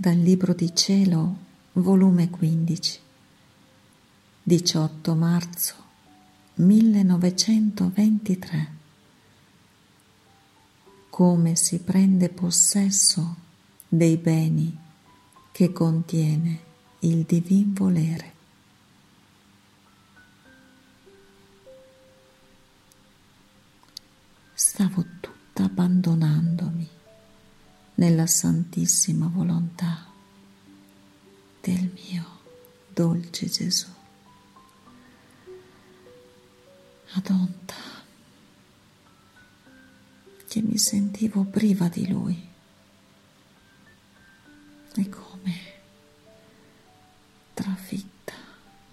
Dal Libro di Cielo, volume 15, 18 marzo 1923. Come si prende possesso dei beni che contiene il divin volere. Stavo tutta abbandonandomi nella santissima volontà del mio dolce Gesù. Adonta, che mi sentivo priva di Lui e come trafitta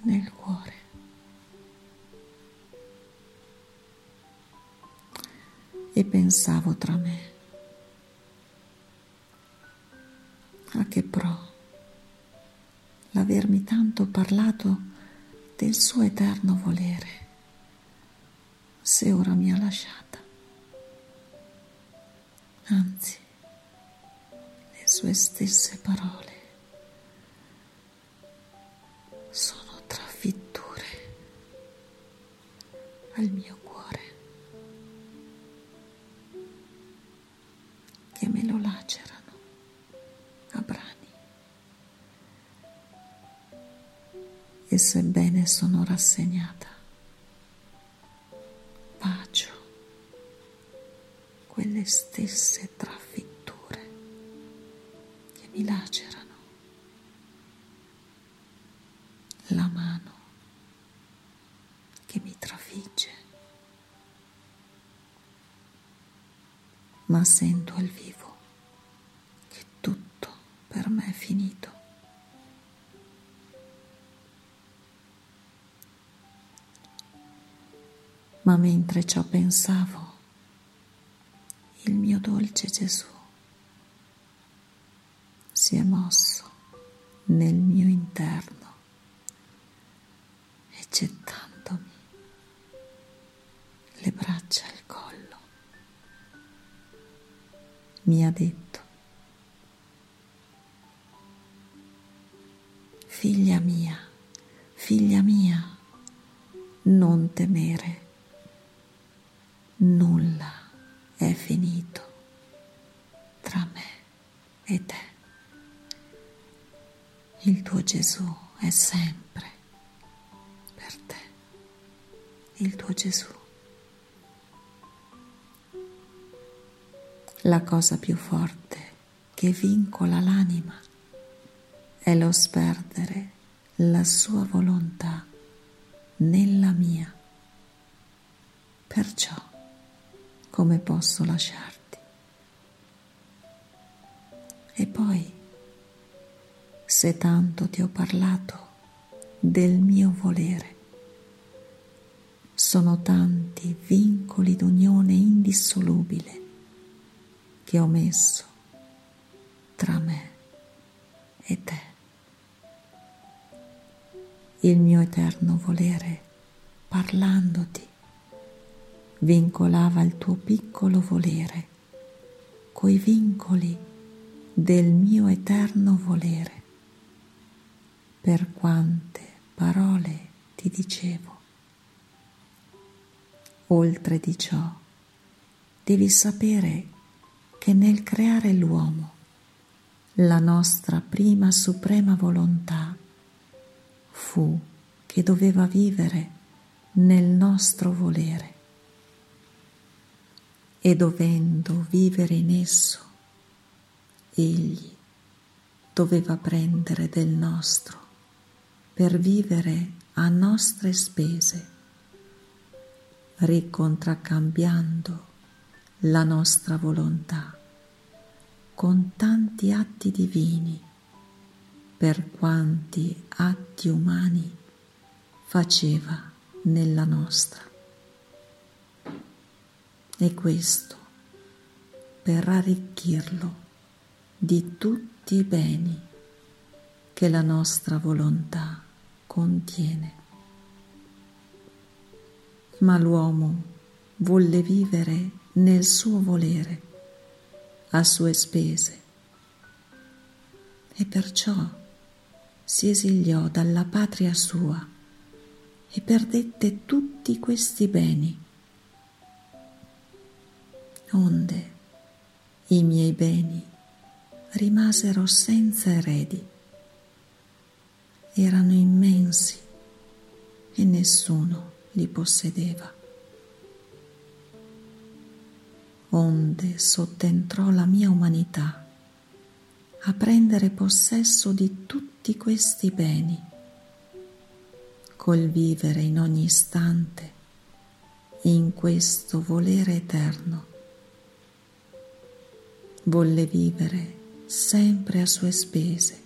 nel cuore. E pensavo tra me, a che pro l'avermi tanto parlato del suo eterno volere, se ora mi ha lasciata. Anzi, le sue stesse parole sono trafitture al mio cuore E sebbene sono rassegnata, bacio quelle stesse trafitture che mi lacerano la mano che mi trafigge, ma sento al vivo che tutto per me è finito. Ma mentre ciò pensavo, il mio dolce Gesù si è mosso nel mio interno e gettandomi le braccia al collo, mi ha detto, e te. Il tuo Gesù è sempre per te, il tuo Gesù. La cosa più forte che vincola l'anima è lo sperdere la sua volontà nella mia. Perciò, come posso lasciarti? E poi, se tanto ti ho parlato del mio volere, sono tanti vincoli d'unione indissolubile che ho messo tra me e te. Il mio eterno volere, parlandoti, vincolava il tuo piccolo volere coi vincoli del mio eterno volere. Per quante parole ti dicevo. Oltre di ciò, devi sapere che nel creare l'uomo, la nostra prima suprema volontà fu che doveva vivere nel nostro volere e dovendo vivere in esso, egli doveva prendere del nostro per vivere a nostre spese, ricontracambiando la nostra volontà con tanti atti divini per quanti atti umani faceva nella nostra. E questo per arricchirlo di tutti i beni che la nostra volontà contiene. Ma l'uomo volle vivere nel suo volere, a sue spese, e perciò si esiliò dalla patria sua e perdette tutti questi beni. Onde i miei beni rimasero senza eredi. Erano immensi e nessuno li possedeva. Onde sottentrò la mia umanità a prendere possesso di tutti questi beni, col vivere in ogni istante in questo volere eterno. Volle vivere sempre a sue spese,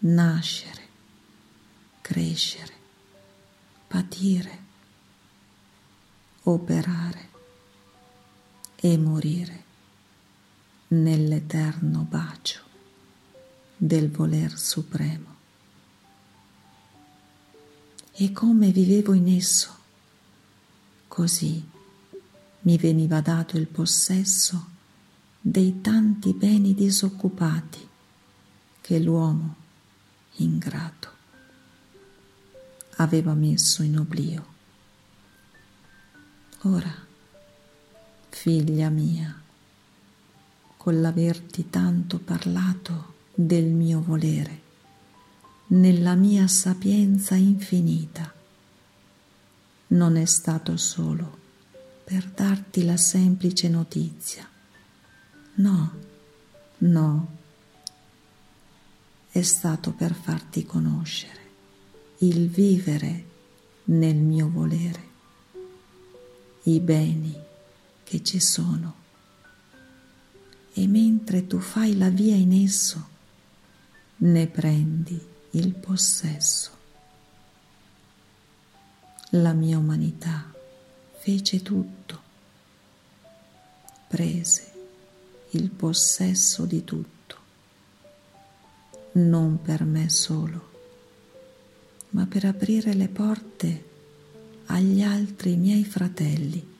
nascere, crescere, patire, operare e morire nell'eterno bacio del voler supremo. E come vivevo in esso, così mi veniva dato il possesso dei tanti beni disoccupati che l'uomo ingrato aveva messo in oblio. Ora, figlia mia, con l'averti tanto parlato del mio volere, nella mia sapienza infinita, non è stato solo per darti la semplice notizia. No, no, è stato per farti conoscere il vivere nel mio volere, i beni che ci sono. E mentre tu fai la via in esso, ne prendi il possesso. La mia umanità fece tutto, prese il possesso di tutto, non per me solo ma per aprire le porte agli altri miei fratelli.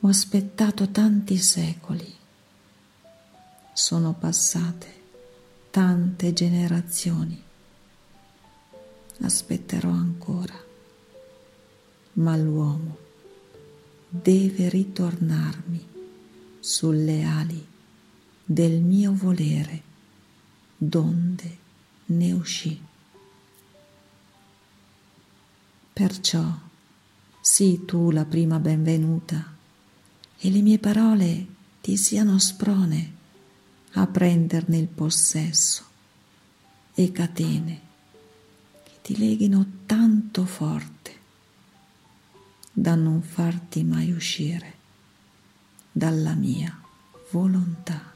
Ho aspettato tanti secoli, sono passate tante generazioni, aspetterò ancora, ma l'uomo deve ritornarmi sulle ali del mio volere, donde ne uscì. Perciò sii tu la prima benvenuta e le mie parole ti siano sprone a prenderne il possesso e catene che ti leghino tanto forte da non farti mai uscire dalla mia volontà.